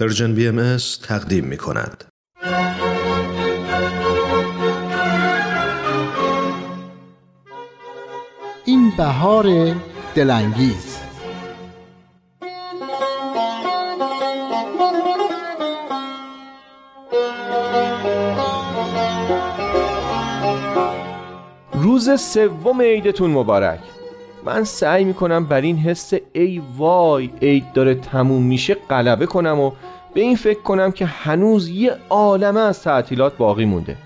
Persian BM تقدیم می کند. این بهار دلانگیز روز سوم عیدتون مبارک من سعی می‌کنم بر این حس ای وای عید داره تموم میشه غلبه کنم و به این فکر کنم که هنوز یه عالمه از تعطیلات باقی مونده.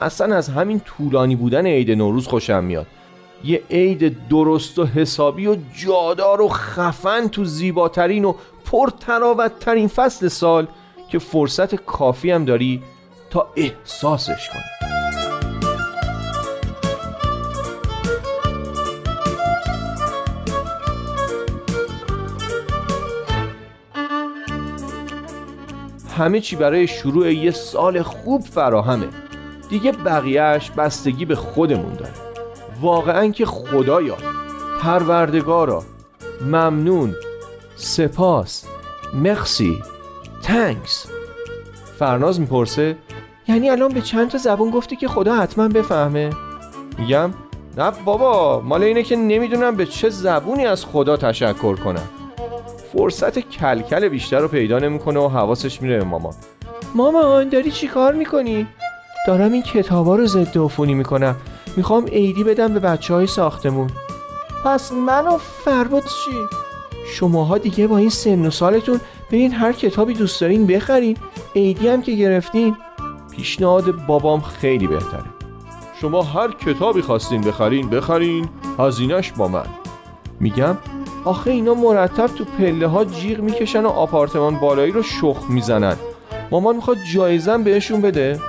اصلا از همین طولانی بودن عید نوروز خوشم میاد. یه عید درست و حسابی و جادار و خفن تو زیباترین و پرتراوتترین فصل سال که فرصت کافی هم داری تا احساسش کنی. همه چی برای شروع یه سال خوب فراهمه. دیگه بقیهش بستگی به خودمون داره. واقعا که خدایا پروردگارا ممنون سپاس مخسی تنکس فرناز می‌پرسه یعنی الان به چند تا زبون گفتی که خدا حتما بفهمه؟ میگم نه بابا مال اینه که نمی‌دونم به چه زبونی از خدا تشکر کنم. فرصت کلکل بیشتر رو پیدا نمی‌کنه و حواسش میره به مامان. مامان داری چی کار می‌کنی؟ دارم این کتابا رو ضد عفونی می‌کنم. می‌خوام عیدی بدم به بچه های ساختمون. پس من و فرباد چی؟ شماها دیگه با این سن و سالتون برین هر کتابی دوست دارین بخرین. عیدی هم که گرفتین. پیشنهاد بابام خیلی بهتره. شما هر کتابی خواستین بخرین بخرین. هزینش با من. میگم آخه اینا مرتب تو پله ها جیغ می‌کشن و آپارتمان بالایی رو شخ می‌زنن. مامان می‌خواد جایزم بهشون بده.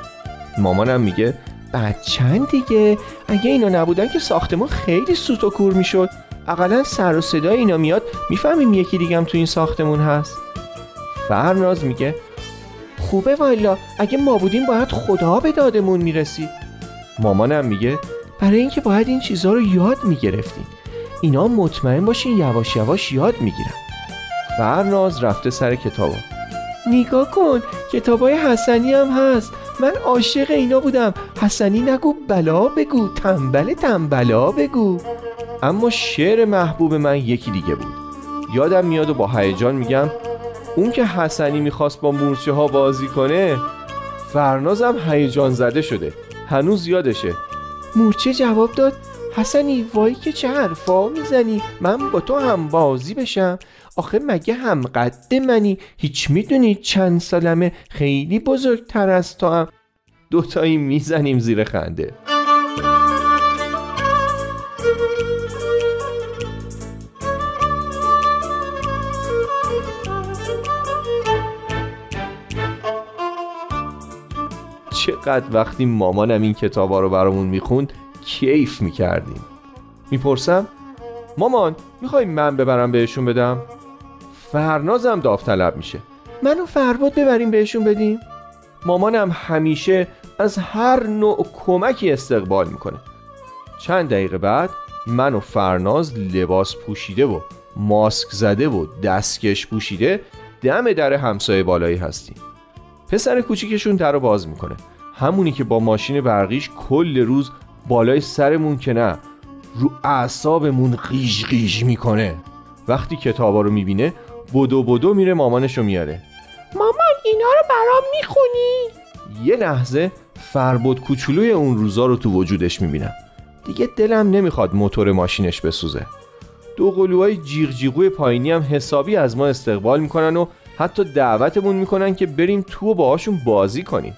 مامانم میگه بچند دیگه اگه اینا نبودن که ساختمون خیلی سوت و کور می‌شد. اقلا سر و صدای اینا میاد می‌فهمیم یکی دیگم تو این ساختمون هست. فرناز میگه خوبه والا اگه ما بودیم باید خدا به دادمون می‌رسید. مامانم میگه برای اینکه باید این چیزها رو یاد می‌گرفتیم. اینا مطمئن باشین یواش یواش یاد می‌گیرن. فرناز رفته سر کتابا. نگاه کن کتابای حسنی هم هست. من عاشق اینا بودم. حسنی نگو بلا بگو. تنبل تنبلا بگو. اما شعر محبوب من یکی دیگه بود. یادم میاد و با هیجان میگم اون که حسنی می‌خواست با مورچه ها بازی کنه فرنازم هیجان زده شده. هنوز یادشه. مورچه جواب داد حسنی وای که چه حرفا می‌زنی؟ من با تو هم بازی بشم. آخه مگه هم قد منی؟ هیچ می‌دونی چند سالمه خیلی بزرگتر از تو هم. دوتایی می‌زنیم زیر خنده. چقدر وقتی مامانم این کتابا رو برامون می‌خوند کیف می‌کردیم. می‌پرسم مامان می‌خوای من ببرم بهشون بدم؟ فرنازم داوطلب میشه. منو فرباد ببریم بهشون بدیم؟ مامانم همیشه از هر نوع کمکی استقبال می‌کنه. چند دقیقه بعد من و فرناز لباس پوشیده و ماسک زده و دستکش پوشیده دم در همسایه بالایی هستیم. پسر کوچیکشون در رو باز می‌کنه. همونی که با ماشین برقیش کل روز بالای سرمون که نه رو اعصابمون قیش قیش می‌کنه. وقتی کتابا رو می‌بینه بدو بدو میره مامانشو میاره. مامان اینا رو برام می‌خونی؟ یه لحظه فربود کوچولوی اون روزا رو تو وجودش می‌بینم دیگه دلم نمی‌خواد موتور ماشینش بسوزه. دو قلوهای جیغ جیغوی پایینی هم حسابی از ما استقبال می‌کنن و حتی دعوتمون می‌کنن که بریم تو و باهاشون بازی کنیم.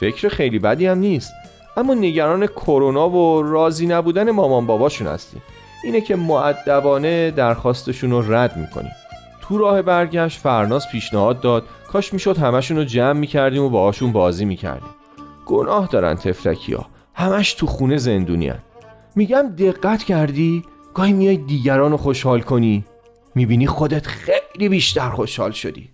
فکر خیلی بدی هم نیست. اما نگران کرونا و راضی نبودن مامان باباشون هستیم اینه که معدبانه درخواستشون رو رد می‌کنیم. تو راه برگشت فرناز پیشنهاد داد. کاش می‌شد همشون رو جمع می‌کردیم و باهاشون بازی می‌کردیم. گناه دارن تفلکی ها همش تو خونه زندونی هن. میگم دقت کردی؟ گاهی میای دیگران رو خوشحال کنی. می‌بینی خودت خیلی بیشتر خوشحال شدی.